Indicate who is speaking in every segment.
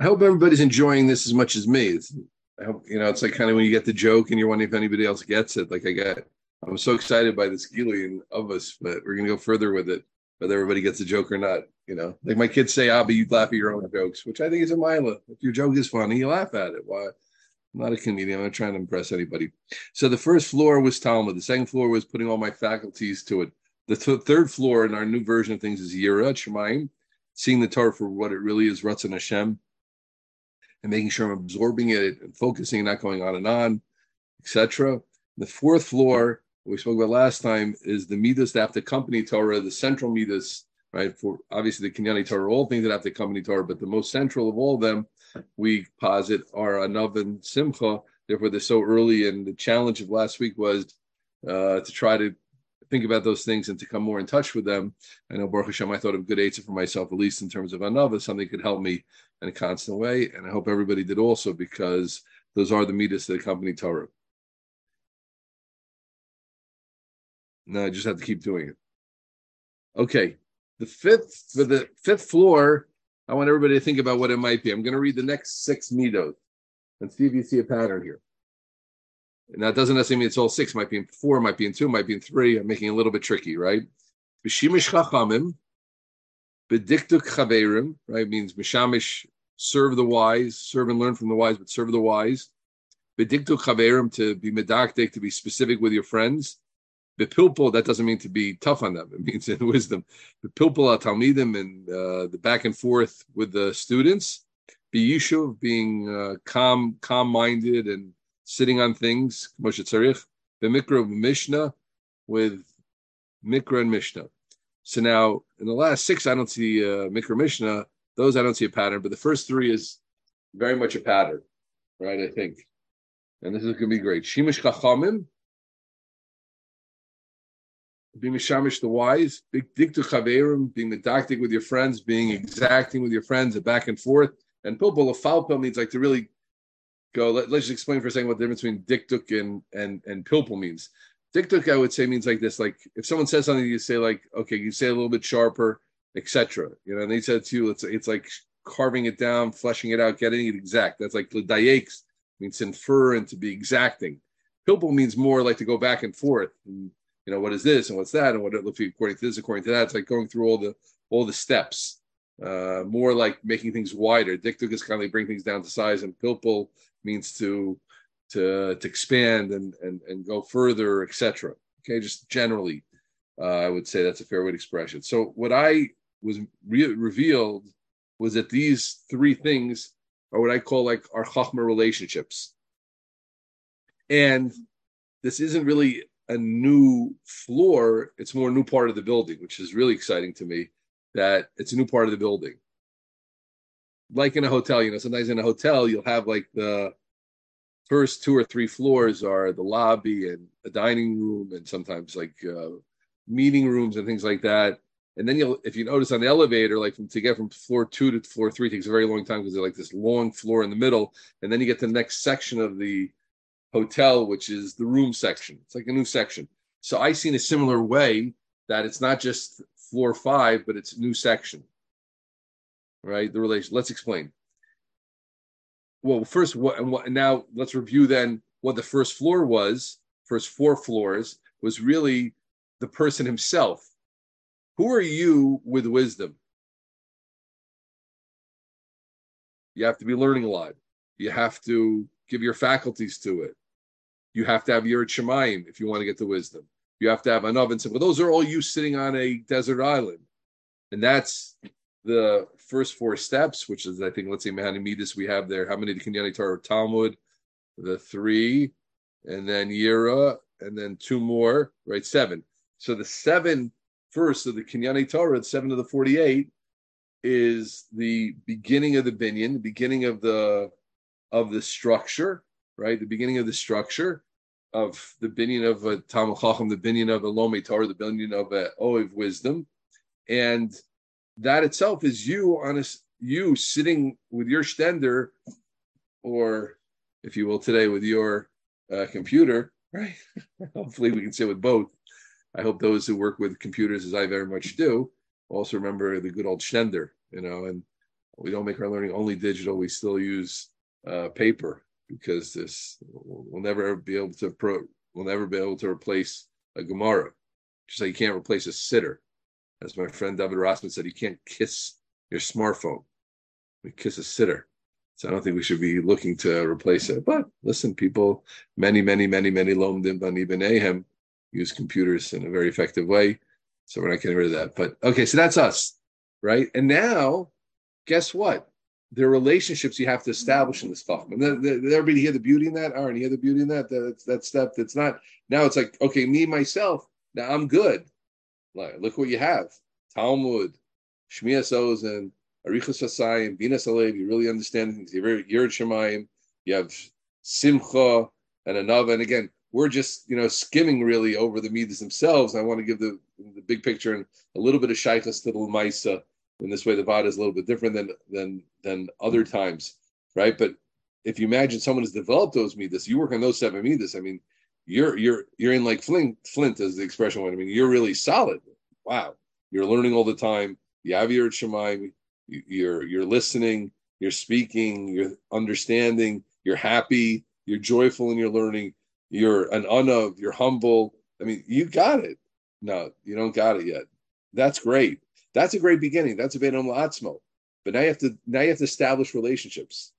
Speaker 1: I hope everybody's enjoying this as much as me. It's, I hope you know it's like kind of when you get the joke and you're wondering if anybody else gets it. Like I got, I'm so excited by this Gillian of us, but we're gonna go further with it, whether everybody gets the joke or not. You know, like my kids say, "Ah, but you laugh at your own jokes," which I think is a mila. If your joke is funny, you laugh at it. Why? I'm not a comedian. I'm not trying to impress anybody. So the first floor was Talmud. The second floor was putting all my faculties to it. The th- third floor in our new version of things is Yira Shemaim, seeing the Torah for what it really is, Ratzon Hashem, and making sure I'm absorbing it and focusing, not going on and on, etc. The fourth floor, we spoke about last time, is the midas that have to accompany Torah, the central midas, right? For obviously the Kinyanei Torah, all things that have to accompany Torah, but the most central of all of them, we posit are Anav and Simcha. Therefore, they're so early. And the challenge of last week was uh, to try to think about those things and to come more in touch with them. I know Baruch Hashem, I thought of good answer for myself, at least in terms of Anava, something could help me in a constant way. And I hope everybody did also because those are the midas that accompany Torah. No, I just have to keep doing it. Okay. The fifth for the fifth floor, I want everybody to think about what it might be. I'm going to read the next six midos and see if you see a pattern here. Now, it doesn't necessarily mean it's all six. It might be in four, might be in two, might be in three. I'm making it a little bit tricky, right? B'shimish chachamim, bediktuk chaverim, right? Means mishamish, serve the wise, serve and learn from the wise, but serve the wise. Bediktuk chaverim, to be medaktik, to be specific with your friends. Bepilpul, that doesn't mean to be tough on them. It means in wisdom. Bepilpul talmidim, and uh, the back and forth with the students. Be yishuv, being uh, calm, calm-minded and sitting on things, Moshe Tzarich, the Mikra Mishnah with Mikra and Mishnah. So now in the last six, I don't see uh, Mikra Mishnah. Those I don't see a pattern, but the first three is very much a pattern, right? I think. And this is going to be great. Shimish Chachamim, being Mishamish the wise, big diktu chaverim, being medactic with your friends, being exacting with your friends, and back and forth. And pilpul, falpel means like to really go. Let, us just explain for a second what the difference between dikduk and and and pilpul means. Dikduk, I would say, means like this: like if someone says something, you say like, okay, you say a little bit sharper, etc. You know, and they said to you, it's it's like carving it down, fleshing it out, getting it exact. That's like the dayaks means infer and to be exacting. Pilpul means more like to go back and forth. And, you know, what is this and what's that and what it looks according to this, according to that. It's like going through all the all the steps. Uh, more like making things wider. Dikduk is kind of like bring things down to size, and pilpul means to to to expand and and and go further, etc. Okay, just generally, uh, I would say that's a fair way to express it. So what I was re- revealed was that these three things are what I call like our chachma relationships, and this isn't really a new floor; it's more a new part of the building, which is really exciting to me. That it's a new part of the building like in a hotel, you know, sometimes in a hotel you'll have like the first two or three floors are the lobby and a dining room and sometimes like uh, meeting rooms and things like that. And then you'll, if you notice on the elevator, like from, to get from floor two to floor three takes a very long time because they're like this long floor in the middle. And then you get to the next section of the hotel, which is the room section. It's like a new section. So I see in a similar way that it's not just floor five, but it's new section right? The relation. Let's explain. Well, first, what and what? Now let's review then what the first floor was. First four floors was really the person himself. Who are you with wisdom? You have to be learning a lot. You have to give your faculties to it. You have to have your Shemaim if you want to get the wisdom. You have to have an oven. "Well, those are all you sitting on a desert island. And that's the first four steps, which is I think let's say Mahanimidis we have there. How many the Kinyanei Torah Talmud? The three, and then Yira, and then two more, right? Seven. So the seven first of the Kinyanei Torah, seven of the forty-eight, is the beginning of the binyan, the beginning of the of the structure, right? The beginning of the structure of the binyan of a Talmud Chacham, the binyan of a Lomei Torah, the binyan of uh, a Oiv wisdom, and that itself is you on a you sitting with your stender, or if you will today with your uh, computer, right? Hopefully, we can sit with both. I hope those who work with computers, as I very much do, also remember the good old stender, you know, and We don't make our learning only digital. We still use uh, paper because this we'll never be able to pro, we'll never be able to replace a Gemara. Just like you can't replace a sitter. As my friend David Rossman said, you can't kiss your smartphone. We kiss a sitter. So I don't think we should be looking to replace it. But listen, people, many, many, many, many lomdim bani benehem use computers in a very effective way. So we're not getting rid of that. But okay, so that's us, right? And now, guess what? There are relationships you have to establish in this chachma. Did everybody hear the beauty in that? Aaron, you hear the beauty in that? That that step that's not now. It's like okay, me myself. Now I'm good. Like, look what you have: Talmud, Shmias Ozen, Arichas Hasayim, Binas. You really understand things. You're Yerid Shemayim. You have Simcha and another. And again, we're just you know skimming really over the midas themselves. I want to give the the big picture and a little bit of shaykhs to the Lamaisa. In this way, the vada is a little bit different than than than other times, right? But if you imagine someone has developed those midas, you work on those seven midas. I mean, you're you're you're in like flint flint as the expression went. I mean, you're really solid. Wow, you're learning all the time. You have your shemaim. You're you're listening. You're speaking. You're understanding. You're happy. You're joyful in your learning you're an unav, you're humble. I mean, you got it. No, you don't got it yet. That's great. That's a great beginning. That's a Beinam La'atzmo. But now you have to now you have to establish relationships.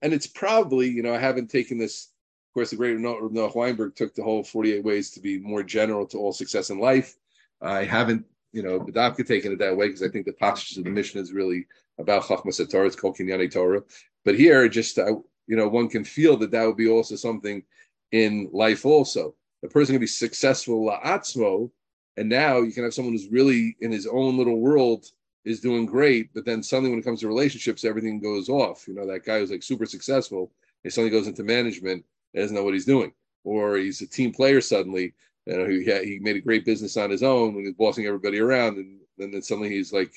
Speaker 1: And it's probably, you know, I haven't taken this, of course, the great Noah Weinberg took the whole 48 ways to be more general to all success in life. I haven't, you know, Badavka taken it that way because I think the posture of the mission is really about Chachmas Torah, it's called Kinyanei Torah. But here, just, uh, you know, one can feel that that would be also something in life also. A person can be successful la'atzmo, and now you can have someone who's really in his own little world is doing great, but then suddenly when it comes to relationships, everything goes off. You know, that guy who's like super successful, he suddenly goes into management and doesn't know what he's doing. Or he's a team player suddenly, you know, he, he made a great business on his own when he's bossing everybody around, and, and then suddenly he's like,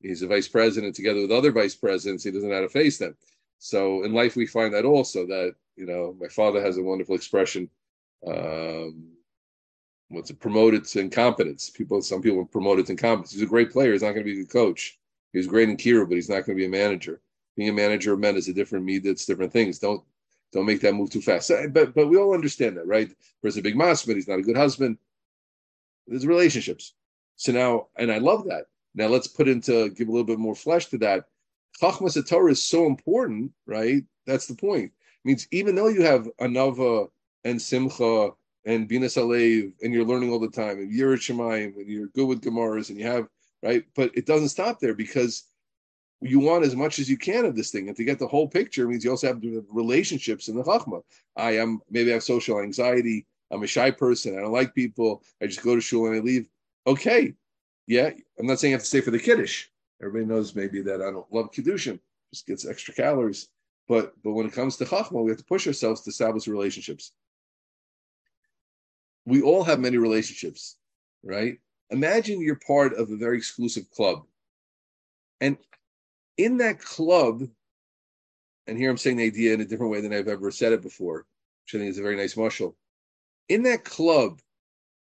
Speaker 1: he's a vice president together with other vice presidents. He doesn't know how to face them. So in life, we find that also that you know, my father has a wonderful expression. Um, what's it? Promoted to incompetence. People, some people are promoted to incompetence. He's a great player. He's not going to be a good coach. He's great in Kira, but he's not going to be a manager. Being a manager of men is a different me. That's different things. Don't don't make that move too fast. But but we all understand that, right? There's a big masmid. He's not a good husband. There's relationships. So now, and I love that. Now let's put into give a little bit more flesh to that. Chachmas Torah is so important, right? That's the point It means even though you have anava and simcha and bina salev and you're learning all the time and you're shemayim and you're good with gemaras and you have right, but it doesn't stop there because you want as much as you can of this thing, and to get the whole picture means you also have relationships in the chachma. I am maybe I have social anxiety. I'm a shy person. I don't like people. I just go to shul and I leave. Okay, yeah. I'm not saying you have to stay for the kiddush. Everybody knows maybe that I don't love kiddushin. Just gets extra calories. But but when it comes to chachma, we have to push ourselves to establish relationships. We all have many relationships, right? Imagine you're part of a very exclusive club, and in that club, and here I'm saying the idea in a different way than I've ever said it before, which I think is a very nice marshal. In that club,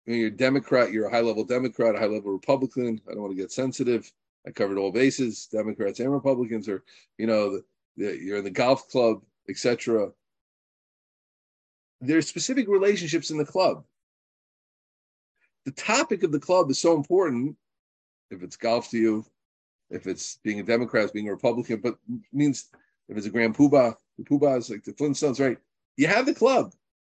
Speaker 1: when you're a Democrat, you're a high level Democrat, a high level Republican. I don't want to get sensitive. I covered all bases, Democrats and Republicans, or you know, the, you're in the golf club, etc. There's specific relationships in the club. The topic of the club is so important. If it's golf to you, if it's being a Democrat, being a Republican, but means if it's a Grand Poobah, the Poobah is like the Flintstones, right? You have the club,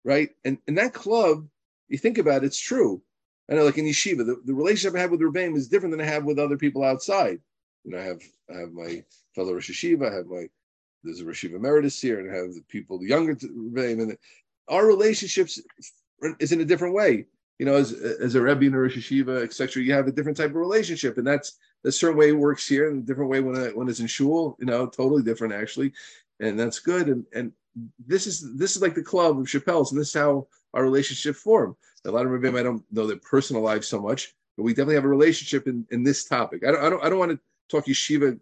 Speaker 1: right? And in that club, you think about it, it's true. I know, like in yeshiva, the, the relationship I have with Rebbeim is different than I have with other people outside. You know, I have I have my fellow Rosh Yeshiva, I have my there's a Rashiv Emeritus here, and I have the people the younger Rebbeim, and our relationships is in a different way. You know, as as a Rebbe in a Rosh Yeshiva, etc., you have a different type of relationship, and that's a certain way it works here, and a different way when it, when it's in shul. You know, totally different actually, and that's good. And and this is this is like the club of Shapell's, and this is how our relationship form. A lot of Rebbeim, I don't know their personal lives so much, but we definitely have a relationship in, in this topic. I don't I don't I don't want to talk yeshiva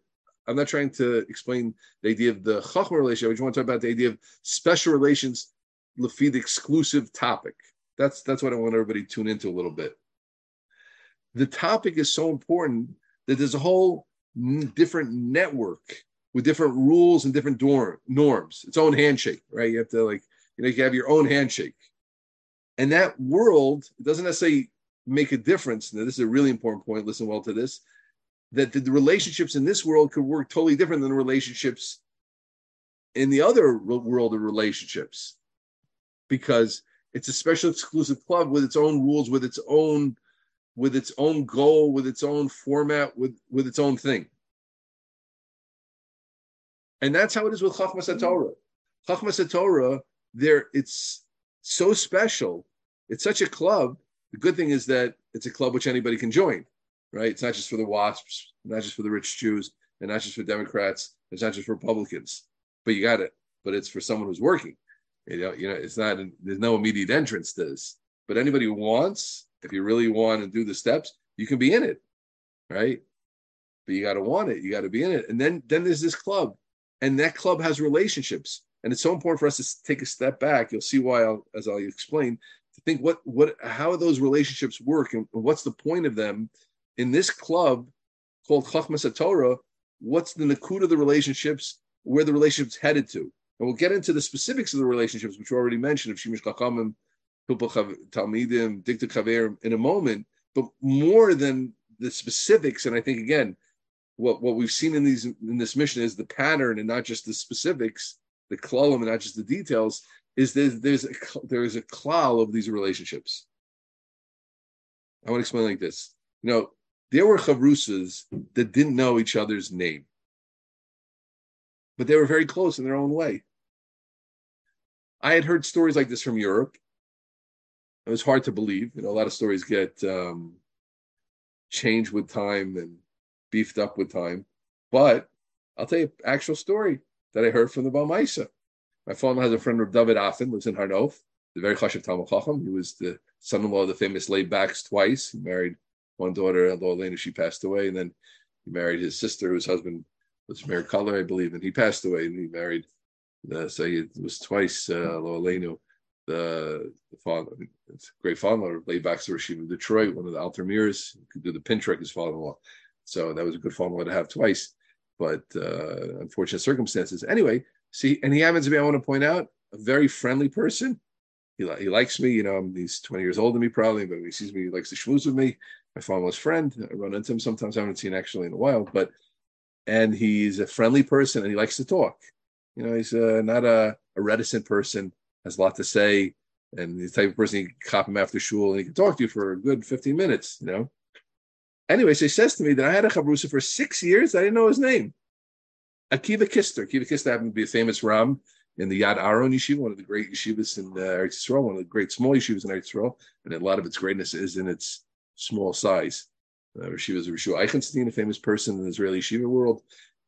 Speaker 1: I'm not trying to explain the idea of the chachma relationship. I just want to talk about the idea of special relations, lefid exclusive topic. That's that's what I want everybody to tune into a little bit. The topic is so important that there's a whole different network with different rules and different dorm, norms. Its own handshake, right? You have to like, you know, you have your own handshake. And that world doesn't necessarily make a difference. Now, this is a really important point. Listen well to this that the, relationships in this world could work totally different than the relationships in the other world of relationships because it's a special exclusive club with its own rules, with its own with its own goal, with its own format, with with its own thing. And that's how it is with Chachmas Torah. Mm-hmm. Chachmas Torah, there it's so special. It's such a club. The good thing is that it's a club which anybody can join, right? It's not just for the WASPs, not just for the rich Jews, and not just for Democrats. It's not just for Republicans, but you got it. But it's for someone who's working. You know, you know, it's not. There's no immediate entrance to this. But anybody who wants, if you really want to do the steps, you can be in it, right? But you got to want it. You got to be in it. And then then there's this club, and that club has relationships. And it's so important for us to take a step back. You'll see why, I'll, as I'll explain, to think what what how those relationships work and what's the point of them in this club called Chachmas Torah. What's the nakud of the relationships? Where the relationships headed to? And we'll get into the specifics of the relationships, which we already mentioned of Shimish Chachamim, Talmidim, Dikta Chaver in a moment. But more than the specifics, and I think again, what what we've seen in these in this mission is the pattern and not just the specifics, the klalim and not just the details. Is there's there's a, there's a klal of these relationships. I want to explain like this. You know, there were chavrusas that didn't know each other's name, but they were very close in their own way. I had heard stories like this from Europe. It was hard to believe. You know, a lot of stories get um, changed with time and beefed up with time. But I'll tell you an actual story that I heard from the Balmaisa. My father has a friend, of David Affin, lives in Har Nof, the very Chashav Talmud Chacham. He was the son-in-law of the famous Leib Bakst twice. He married one daughter, although she passed away, and then he married his sister, whose husband was Mayor Color, I believe, and he passed away, and he married. The, so he was twice uh, the, the father, great father, Leib Bakst to Rashid of Detroit, one of the Alter Mirrors, could do the pin trick, his father-in-law. So that was a good father in law to have twice, but uh, unfortunate circumstances. Anyway, see, and he happens to be, I want to point out, a very friendly person. He, he likes me, you know, he's 20 years older than me probably, but he sees me, he likes to schmooze with me. My father's friend. I run into him sometimes. I haven't seen actually in a while, but and he's a friendly person and he likes to talk. You know, he's uh, not a, a, reticent person, has a lot to say, and the type of person you cop him after shul and he can talk to you for a good 15 minutes, you know. Anyway, so he says to me that I had a chavrusa for six years. I didn't know his name. Akiva Kister. Akiva Kister happened to be a famous Ram in the Yad Aharon Yeshiva, one of the great yeshivas in uh, Eretz Yisrael, one of the great small yeshivas in Eretz Yisrael, and a lot of its greatness is in its small size. Uh, Rashiva is Rashu Eichenstein, a famous person in the Israeli yeshiva world,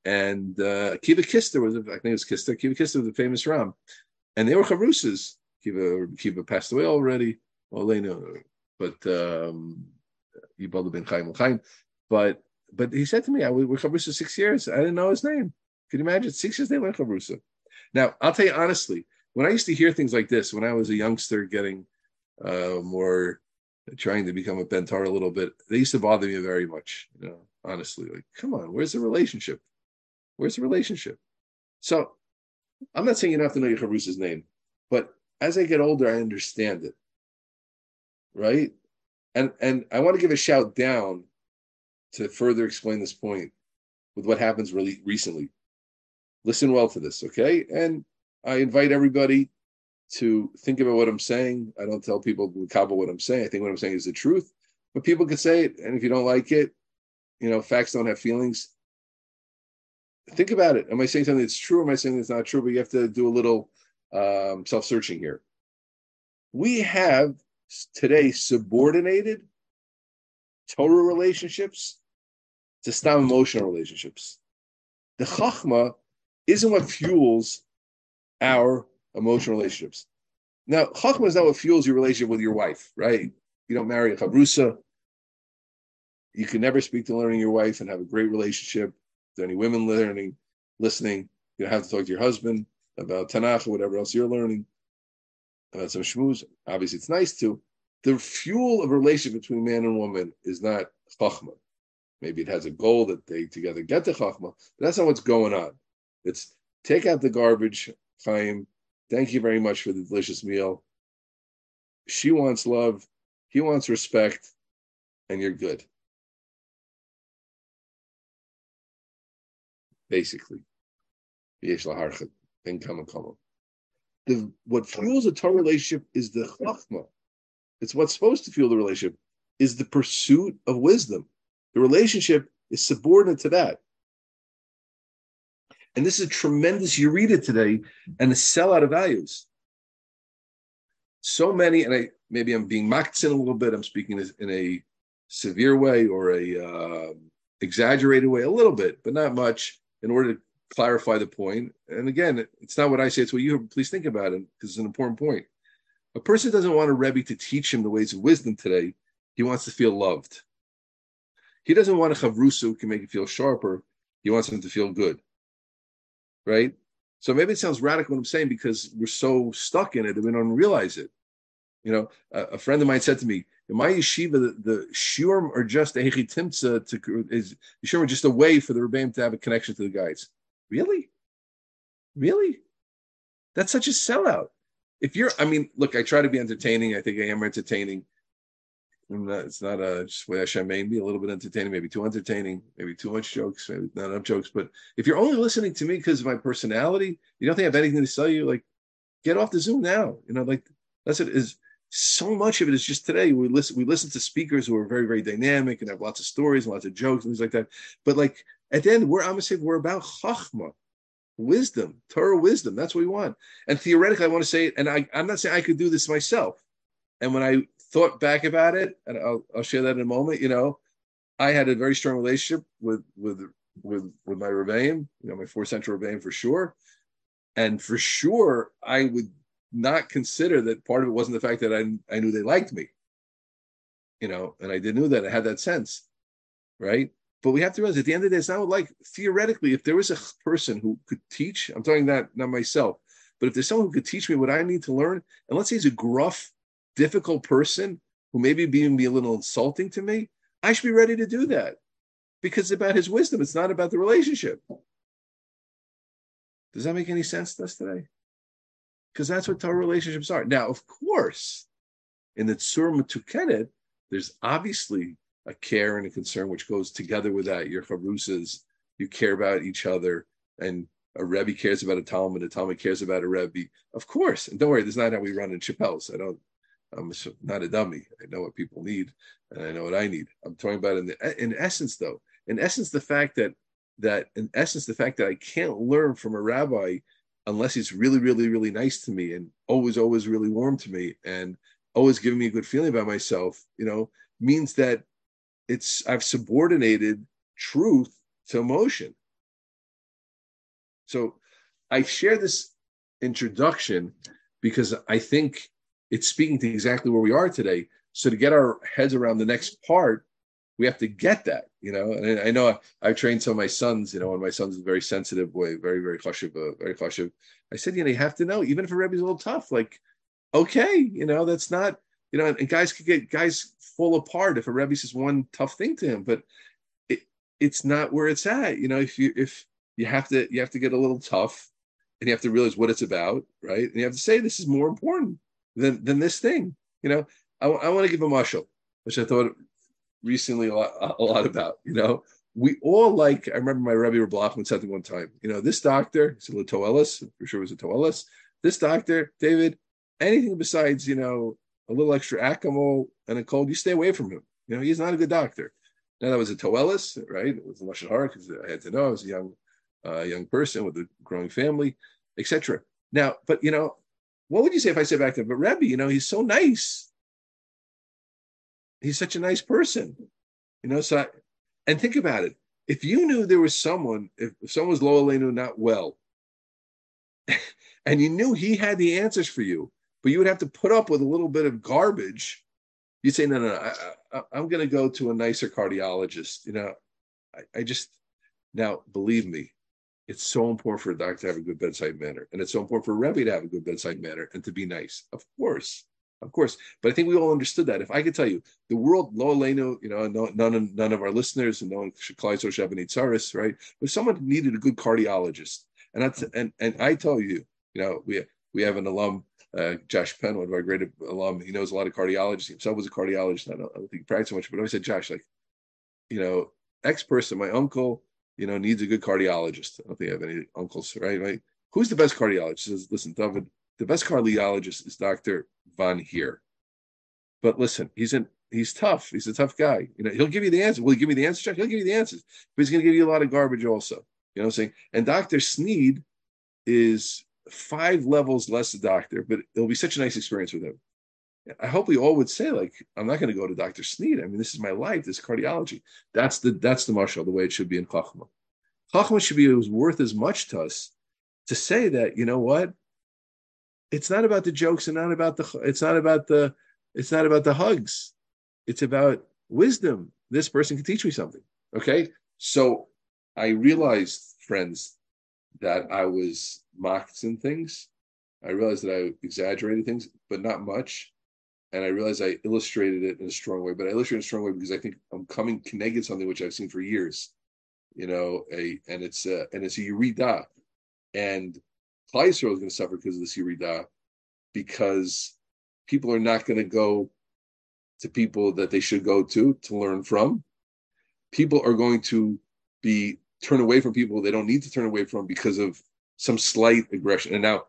Speaker 1: and uh, Akiva Kister was, I think it was Kister. Akiva Kister was a famous Ram, and they were chavrusas. Akiva, Akiva passed away already. Olena, but um, Yibal ben Chaim Chaim. But but he said to me, I we were Chavrusa six years. I didn't know his name. Can you imagine? Six years they went Chavrusa. Now I'll tell you honestly, when I used to hear things like this, when I was a youngster getting uh, more trying to become a bentar a little bit, they used to bother me very much. You know, honestly, like, come on, where's the relationship? Where's the relationship? So I'm not saying you don't have to know your Chavrusa's name, but as I get older, I understand it. Right? And and I want to give a shout down to further explain this point with what happens really recently. Listen well to this, okay? And I invite everybody to think about what I'm saying. I don't tell people to cobble what I'm saying. I think what I'm saying is the truth. But people can say it, and if you don't like it, you know, facts don't have feelings. Think about it. Am I saying something that's true? Am I saying that's not true? But you have to do a little um, self-searching here. We have today subordinated Torah relationships to stam emotional relationships. The chachma isn't what fuels our emotional relationships. Now, chachma is not what fuels your relationship with your wife, right? You don't marry a chavrusa. You can never speak to learning your wife and have a great relationship. There any women learning, listening, you don't have to talk to your husband about Tanakh or whatever else you're learning uh, some shmooze. Obviously, it's nice to. The fuel of a relationship between man and woman is not chachma. Maybe it has a goal that they together get to chachma, but that's not what's going on. It's take out the garbage, Chaim. Thank you very much for the delicious meal. She wants love, he wants respect, and you're good. Basically. The what fuels a Torah relationship is the chachma. It's what's supposed to fuel the relationship is the pursuit of wisdom. The relationship is subordinate to that. And this is a tremendous, it today, and a sellout of values. So many, and I maybe I'm being mocked in a little bit, I'm speaking in a severe way or a uh, exaggerated way, a little bit, but not much, in order to clarify the point. And again, it's not what I say, it's what you. Please think about it, because it's an important point. A person doesn't want a Rebbe to teach him the ways of wisdom today. He wants to feel loved. He doesn't want a chavrusa who can make him feel sharper. He wants him to feel good right? So maybe it sounds radical what I'm saying because we're so stuck in it that we don't realize it. You know, a, a friend of mine said to me, in my yeshiva, the, the shurim are just a timtza to is shurim are just a way for the rebbeim to have a connection to the guys. Really? Really? That's such a sellout. If you're, I mean, look, I try to be entertaining. I think I am entertaining it's not a just way Hashem made me a little bit entertaining, maybe too entertaining, maybe too much jokes, maybe not enough jokes. But if you're only listening to me because of my personality, you don't think I have anything to sell you, like get off the Zoom now. You know, like that's it is so much of it is just today. We listen, we listen to speakers who are very, very dynamic and have lots of stories and lots of jokes and things like that. But like at the end, we're say we're about chachma, wisdom, Torah wisdom. That's what we want. And theoretically, I want to say, and I, I'm not saying I could do this myself. And when I thought back about it, and I'll, I'll share that in a moment. You know, I had a very strong relationship with with with with my rebbeim, you know, my fourth century rebbeim for sure, and for sure I would not consider that part of it wasn't the fact that I I knew they liked me, you know, and I did know that I had that sense, right? But we have to realize at the end of the day, it's not like theoretically, if there was a person who could teach, I'm talking that not myself, but if there's someone who could teach me what I need to learn, and let's say he's a gruff difficult person who maybe being be a little insulting to me, I should be ready to do that because it's about his wisdom. It's not about the relationship. Does that make any sense to us today? Because that's what Torah relationships are. Now, of course, in the Tzur Matukenet, there's obviously a care and a concern which goes together with that. Your chavrusas, you care about each other, and a Rebbe cares about a Talmud, a Talmud cares about a Rebbe. Of course, and don't worry, this is not how we run in Shapell's. I don't I'm not a dummy. I know what people need, and I know what I need. I'm talking about in the in essence, though. In essence, the fact that that in essence, the fact that I can't learn from a rabbi unless he's really, really, really nice to me and always, always really warm to me and always giving me a good feeling about myself, you know, means that it's I've subordinated truth to emotion. So I share this introduction because I think it's speaking to exactly where we are today. So to get our heads around the next part, we have to get that, you know. And I know I've trained some of my sons, you know, and my son's a very sensitive boy, very, very chashiv, uh, very chashiv. I said, you know, you have to know, even if a Rebbe's a little tough, like, okay, you know, that's not, you know, and guys could get guys fall apart if a Rebbe says one tough thing to him, but it, it's not where it's at. You know, if you if you have to you have to get a little tough and you have to realize what it's about, right? And you have to say this is more important than than this thing. You know, I, I want to give a marshal, which I thought recently a lot, a lot about. You know, we all like. I remember my Rebbe Blockman said one time. You know, this doctor, said Toelis, for sure it was a Toelis. This doctor, David, anything besides you know a little extra Acamol and a cold, you stay away from him. You know, he's not a good doctor. Now that was a Toelis, right? It was a lashon hara because I had to know I was a young, uh, young person with a growing family, etc. Now, but you know, what would you say if I said back to him, but Rebbe, you know, he's so nice. He's such a nice person. You know, so I, and think about it. If you knew there was someone, if, if someone was Lo Aleinu not well, and you knew he had the answers for you, but you would have to put up with a little bit of garbage, you'd say, no, no, no I, am going to go to a nicer cardiologist. You know, I, I just, now believe me, it's so important for a doctor to have a good bedside manner, and it's so important for a rebbe to have a good bedside manner and to be nice. Of course, of course. But I think we all understood that. If I could tell you, the world, lo aleinu, you know, no, none of none of our listeners and no one should tzaris, right? But someone needed a good cardiologist, And that's and and I tell you, you know, we we have an alum, uh, Josh Penn, one of our great alum. He knows a lot of cardiology. Himself was a cardiologist. I don't, I don't think he practiced so much, but I said, Josh, like, you know, X person, my uncle, you know, needs a good cardiologist. I don't think I have any uncles, right? Right? Who's the best cardiologist? He says, listen, David, the best cardiologist is Dr. Von Here. But listen, he's an he's tough. He's a tough guy. You know, he'll give you the answer. Will he give you the answer? Check? He'll give you the answers, but he's going to give you a lot of garbage also. You know what I'm saying? And Dr. Sneed is five levels less a doctor, but it'll be such a nice experience with him. I hope we all would say, like, I'm not going to go to Dr. Sneed. I mean, this is my life, this is cardiology. That's the that's the marshal, the way it should be in Chachma. Chachma should be was worth as much to us to say that, you know what? It's not about the jokes and not about the it's not about the it's not about the hugs. It's about wisdom. This person can teach me something. Okay. So I realized, friends, that I was mocked in things. I realized that I exaggerated things, but not much. And I realized I illustrated it in a strong way, but I illustrated in a strong way because I think I'm coming connected something which I've seen for years, you know, a and it's a, and it's a Yerida. And Klal is going to suffer because of this Yerida because people are not going to go to people that they should go to to learn from. People are going to be turned away from people they don't need to turn away from because of some slight aggression. And now,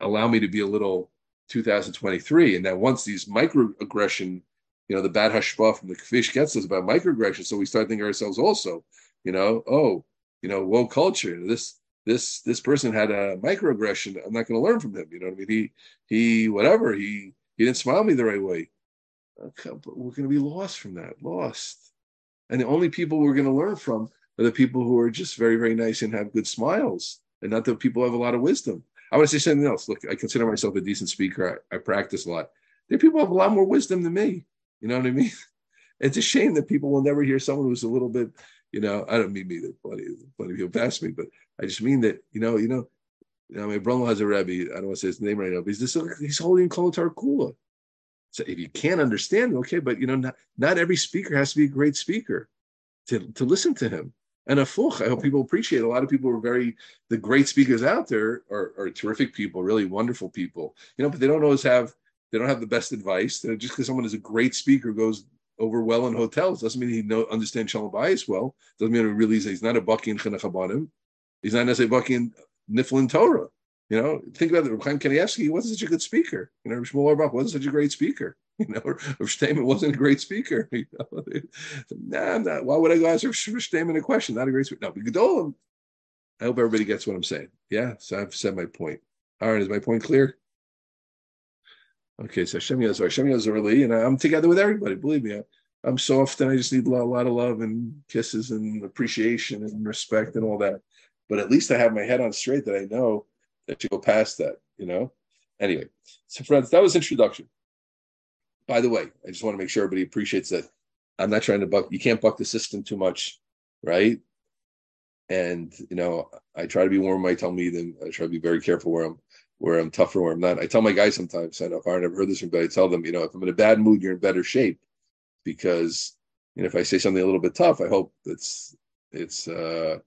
Speaker 1: allow me to be a little 2023. And now, once these microaggression, you know, the bad hashpah from the fish gets us about microaggression, so we start thinking ourselves also, you know, oh, you know, woke culture. This this this person had a microaggression. I'm not going to learn from him. You know what I mean? He he whatever he he didn't smile me the right way. Okay, but we're going to be lost from that, lost. And the only people we're going to learn from are the people who are just very very nice and have good smiles, and not the people who have a lot of wisdom. I want to say something else. Look, I consider myself a decent speaker. I, I practice a lot. There are people who have a lot more wisdom than me. You know what I mean? It's a shame that people will never hear someone who's a little bit, you know, I don't mean me that plenty, plenty of people pass me, but I just mean that, you know, you know, you know, my brother has a Rebbe, I don't want to say his name right now, but he's this he's holding Kolotar Kula. So if you can't understand, okay, but you know, not, not every speaker has to be a great speaker to, to listen to him. And a fuch, I hope people appreciate. It. A lot of people are very the great speakers out there are, are terrific people, really wonderful people, you know, but they don't always have they don't have the best advice. Just because someone is a great speaker goes over well in hotels doesn't mean he know understand shalom bayis well. Doesn't mean he really he's not a baki in chinuch He's not necessarily baki in niflin Torah. You know, think about it. Chaim Kanievsky, he wasn't such a good speaker. You know, Shmuel Auerbach wasn't such a great speaker. You know, or Shteinman wasn't a great speaker. You know? nah, nah, why would I go ask Shteinman a question? Not a great speaker. No, but Gedolim. I hope everybody gets what I'm saying. Yeah, so I've said my point. All right, is my point clear? Okay, so Hashem Yazar, Hashem Yazar and I'm together with everybody. Believe me, I'm soft and I just need a lot, a lot of love and kisses and appreciation and respect and all that. But at least I have my head on straight that I know that you go past that, you know? Anyway, so friends, that was introduction. By the way, I just want to make sure everybody appreciates that I'm not trying to buck, you can't buck the system too much, right? And, you know, I try to be warm I tell me, then I try to be very careful where I'm where I'm tougher, where I'm not. I tell my guys sometimes, I know if I never heard this from, but I tell them, you know, if I'm in a bad mood, you're in better shape because, you know, if I say something a little bit tough, I hope it's, it's, uh,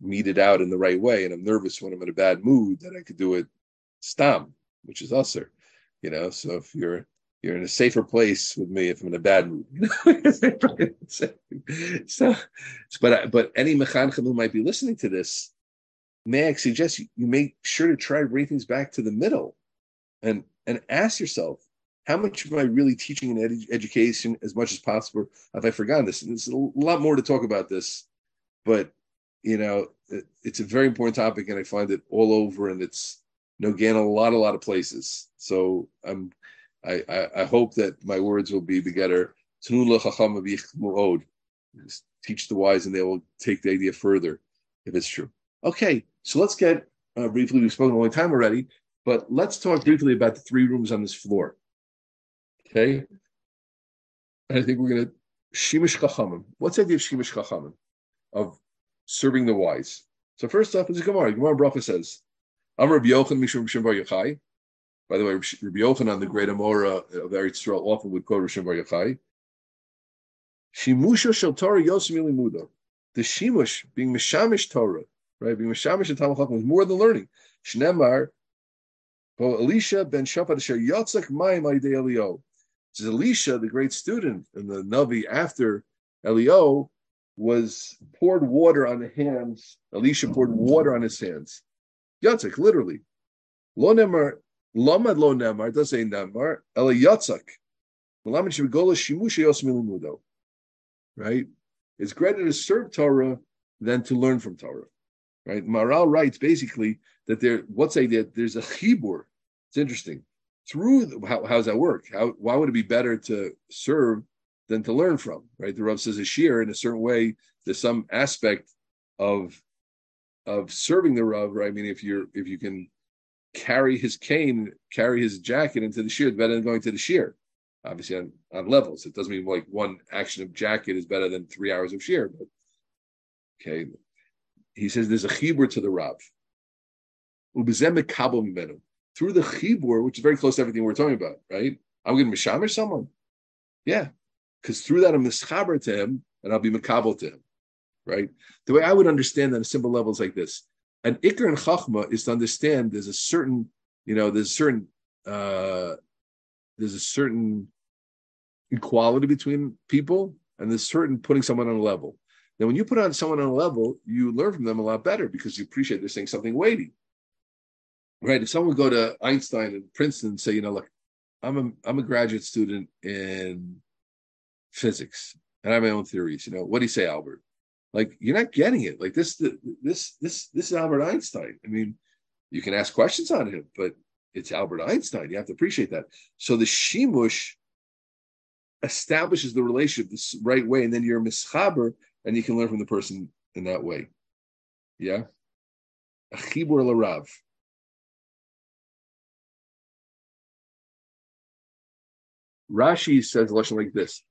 Speaker 1: meted out in the right way. And I'm nervous when I'm in a bad mood that I could do it stam, which is usser, you know. So if you're you're in a safer place with me if I'm in a bad mood. so, but but any mechanchim who might be listening to this, may I suggest you, you make sure to try to bring things back to the middle, and and ask yourself, how much am I really teaching in ed- education as much as possible? Have I forgotten this? And there's a lot more to talk about this, but you know, it, it's a very important topic, and I find it all over, and it's you know, again, a lot, a lot of places. So I'm, I, I, I hope that my words will be together. Teach the wise, and they will take the idea further if it's true. Okay, so let's get uh, briefly. We've spoken a long time already, but let's talk briefly about the three rooms on this floor. Okay, and I think we're going to shimish chachamim. What's the idea of shimish chachamim? Of serving the wise. So first off, is a Gemara. Gemara Bracha says, "I'm Rabbi Yochanan Mishum Bar Yochai." By the way, Rabbi Yochanan, the great Amora of Eretz Yisrael, often would quote Rishon Bar Yochai. Shimusha shel Torah yosim ilimuda. The shimush being mishamish Torah, right? Being mishamish and Talmud is more than learning. Shnemar, Elisha ben Shaphat Asher Yotzak Mayim Aydei Elio. This is Elisha, the great student and the Navi after Elio, was poured water on the hands. Elisha poured water on his hands. Yotzak, literally. Lo nemar, lamad lo nemar, it does say nemar, ela yotzak. Right? It's greater to serve Torah than to learn from Torah. Right? Maharal writes basically that there, what's idea? There's a chibur. It's interesting. Through the, how, how does that work? How why would it be better to serve than to learn from? Right? The Rav says a shear in a certain way. There's some aspect of of serving the Rav. Right? I mean, if you're if you can carry his cane, carry his jacket into the shear, better than going to the shear. Obviously, on, on levels. It doesn't mean like one action of jacket is better than three hours of shear. But okay, he says there's a chibur to the Rav. Through the chibur, which is very close to everything we're talking about, right? I'm going to mishamer someone. Yeah, because through that I'm mischaber to him, and I'll be makabel to him, right? The way I would understand that on a simple levels like this, an ikr and chachma is to understand there's a certain, you know, there's a certain, uh, there's a certain equality between people, and there's certain putting someone on a level. Now, when you put on someone on a level, you learn from them a lot better because you appreciate they're saying something weighty. Right? If someone would go to Einstein and Princeton and say, you know, look, I'm a I'm a graduate student in physics and I have my own theories. You know, what do you say, Albert? Like you're not getting it. Like this, this, this, this is Albert Einstein. I mean, you can ask questions on him, but it's Albert Einstein. You have to appreciate that. So the shimush establishes the relationship the right way, and then you're mischaber and you can learn from the person in that way. Yeah? A chibur. Rashi says a lesson like this: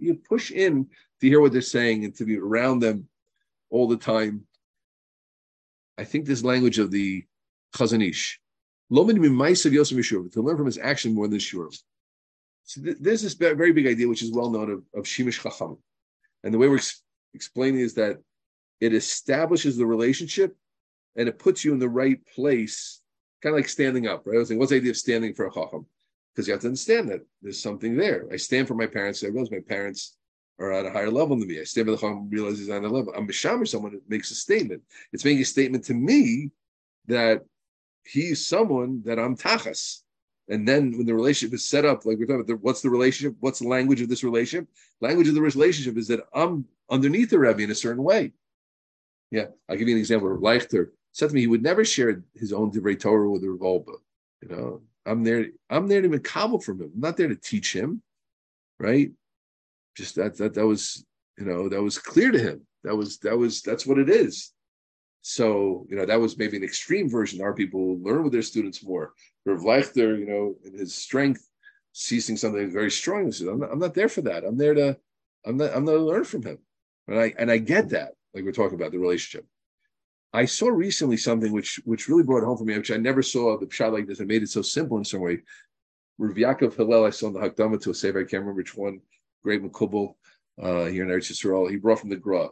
Speaker 1: You push in to hear what they're saying and to be around them all the time. I think this language of the Chazon Ish. To learn from his action more than sure. So th- there's this very big idea, which is well known of, of Shimish Chacham. And the way we're ex- explaining is that it establishes the relationship and it puts you in the right place, kind of like standing up, right? I was saying, what's the idea of standing for a Chacham? Because you have to understand that there's something there. I stand for my parents. I realize my parents are at a higher level than me. I stand for the Chacham, realize he's on a level. I'm Mishamer, someone that makes a statement. It's making a statement to me that he's someone that I'm Tachas. And then when the relationship is set up, like we're talking about, what's the relationship? What's the language of this relationship? Language of the relationship is that I'm underneath the Rebbe in a certain way. Yeah, I'll give you an example. Leichter said to me he would never share his own Divrei Torah with the Revolba. You know, I'm there. I'm there to makabel from him. I'm not there to teach him, right? Just that that that was you know that was clear to him. That was that was that's what it is. So, you know, that was maybe an extreme version. Our people learn with their students more. Rav Leichter, you know, in his strength, seizing something very strong, says, I'm not, I'm not there for that. I'm there to, I'm not, I'm not to learn from him. And I, and I get that, like we're talking about the relationship. I saw recently something which, which really brought home for me, which I never saw the shot like this. and made it so simple in some way. Rav Yaakov Hillel, I saw in the Hakdama to a save, I can't remember which one, great Makubal, uh, here in Eretz Yisrael. He brought from the Gra.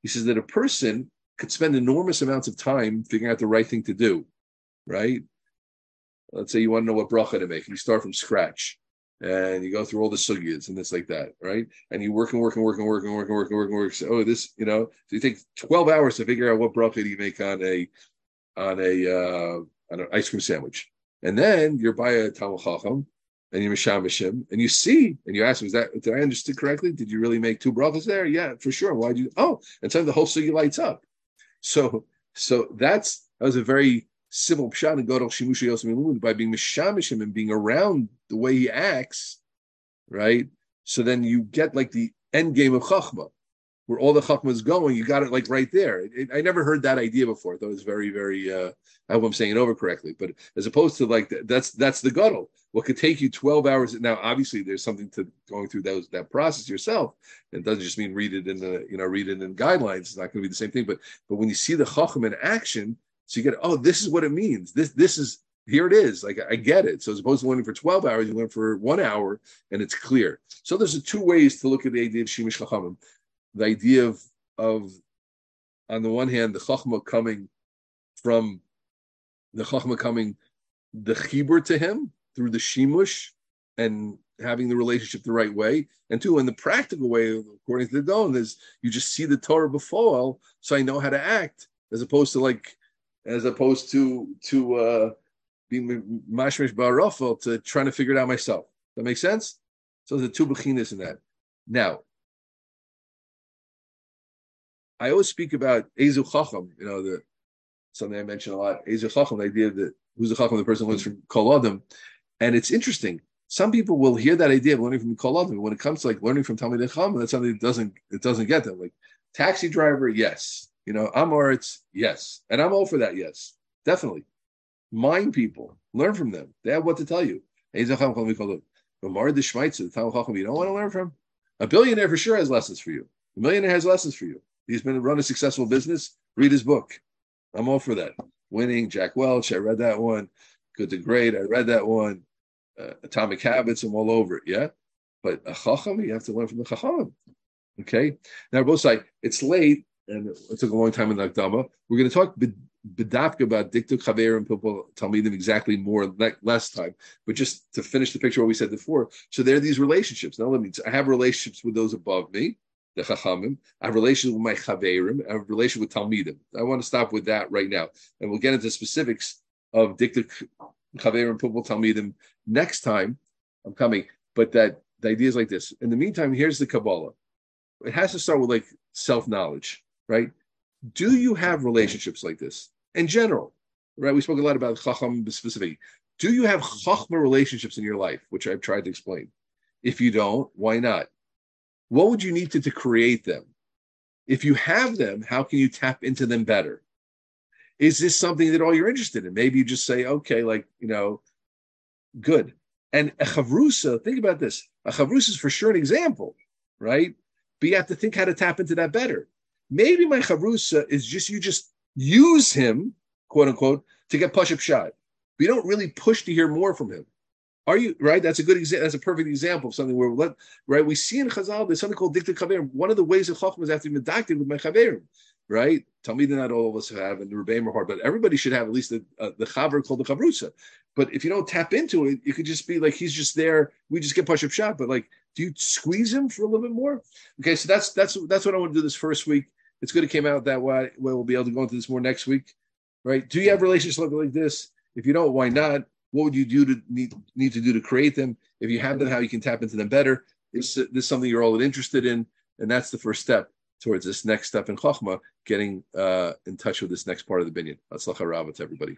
Speaker 1: He says that a person could spend enormous amounts of time figuring out the right thing to do, right? Let's say you want to know what bracha to make, and you start from scratch, and you go through all the sugyas and this like that, right? And you work and work and work and work and work and work and work and work. So, oh, this, you know, so you take twelve hours to figure out what bracha do you make on a on a uh, on an ice cream sandwich, and then you're by a Talmud Chacham, and you mishamishim, and you see, and you ask, "Was that did I understand correctly? Did you really make two brachas there? Yeah, for sure. Why do you? Oh, and suddenly the whole sugi lights up. So, so that's that was a very simple pshat and Godel Shimusha Yosim by being mishamishim and being around the way he acts, right? So then you get like the end game of Chachma, where all the Chachma is going. You got it like right there. It, it, I never heard that idea before. Thought was very, very. Uh, I hope I'm saying it over correctly, but as opposed to like that's that's the Godel. What could take you 12 hours? Now, obviously, there's something to going through those that process yourself. It doesn't just mean read it in the you know read it in guidelines. It's not going to be the same thing. But but when you see the Chacham in action, so you get oh this is what it means. This this is here it is. Like I get it. So as opposed to learning for 12 hours, you learn for one hour and it's clear. So there's two ways to look at the idea of Shimish Chachamim. The idea of of, on the one hand, the chachma coming from the chachma coming the chibur to him through the shimush and having the relationship the right way, and two, in the practical way, according to the Don, is you just see the Torah before, so I know how to act, as opposed to like, as opposed to to uh, being mashmish barafel to trying to figure it out myself. That makes sense. So there's two bechinas in that. Now, I always speak about Ezu Chacham, you know, the something I mention a lot. Ezu Chacham, the idea that who's the Chacham, the person who learns from Kol Adam. And it's interesting. Some people will hear that idea of learning from Kol Adam. When it comes to like learning from Talmid Chacham, that's something that doesn't it doesn't get them. Like taxi driver, yes. You know, Amor, it's yes. And I'm all for that, yes. Definitely. Mind people, learn from them. They have what to tell you. Ezu Chacham, call it. But Mar the Schmeitzer, the Talmud Chacham, you don't want to learn from? A billionaire for sure has lessons for you. A millionaire has lessons for you. He's been run a successful business. Read his book. I'm all for that. Winning, Jack Welch. I read that one. Good to Great. I read that one. Uh, Atomic Habits. I'm all over it. Yeah, but a chacham, you have to learn from the chacham. Okay. Now both sides. It's late, and it took a long time in the Akdama. We're going to talk bedafka about dikduk chaver and people tell me them exactly more less time, but just to finish the picture what we said before. So there are these relationships. Now let me. I have relationships with those above me, the chachamim. I have relations with my chaverim. I have a with talmidim. I want to stop with that right now, and we'll get into specifics of dikduk chaverim people talmidim next time. I'm coming, but that the idea is like this. In the meantime, here's the Kabbalah. It has to start with like self knowledge, right? Do you have relationships like this? in general, right? We spoke a lot about chacham specifically. Do you have chachma relationships in your life, which I've tried to explain? If you don't, why not? What would you need to, to create them? If you have them, how can you tap into them better? Is this something that all you're interested in? Maybe you just say, okay, like, you know, good. And a chavrusa, think about this. A chavrusa is for sure an example, right? But you have to think how to tap into that better. Maybe my chavrusa is just you just use him, quote unquote, to get push up shot. We don't really push to hear more from him. Are you right? That's a good example. That's a perfect example of something where let right. We see in Chazal there's something called dikduk chaverim. One of the ways of chachma is after medacted with my chaverim, right? Tell me that not all of us have, and the rebbeim are hard, but everybody should have at least the uh, the chaver called the chavrusa. But if you don't tap into it, it could just be like he's just there. We just get push up shot. But like, do you squeeze him for a little bit more? Okay, so that's that's that's what I want to do this first week. It's good it came out that way. We'll be able to go into this more next week, right? Do you have relationships like this? If you don't, why not? What would you do to need need to do to create them? If you have them, how you can tap into them better? Is this is something you're all interested in? And that's the first step towards this next step in Chachma, getting uh, in touch with this next part of the binyan. Atzlacha Rabbah to everybody.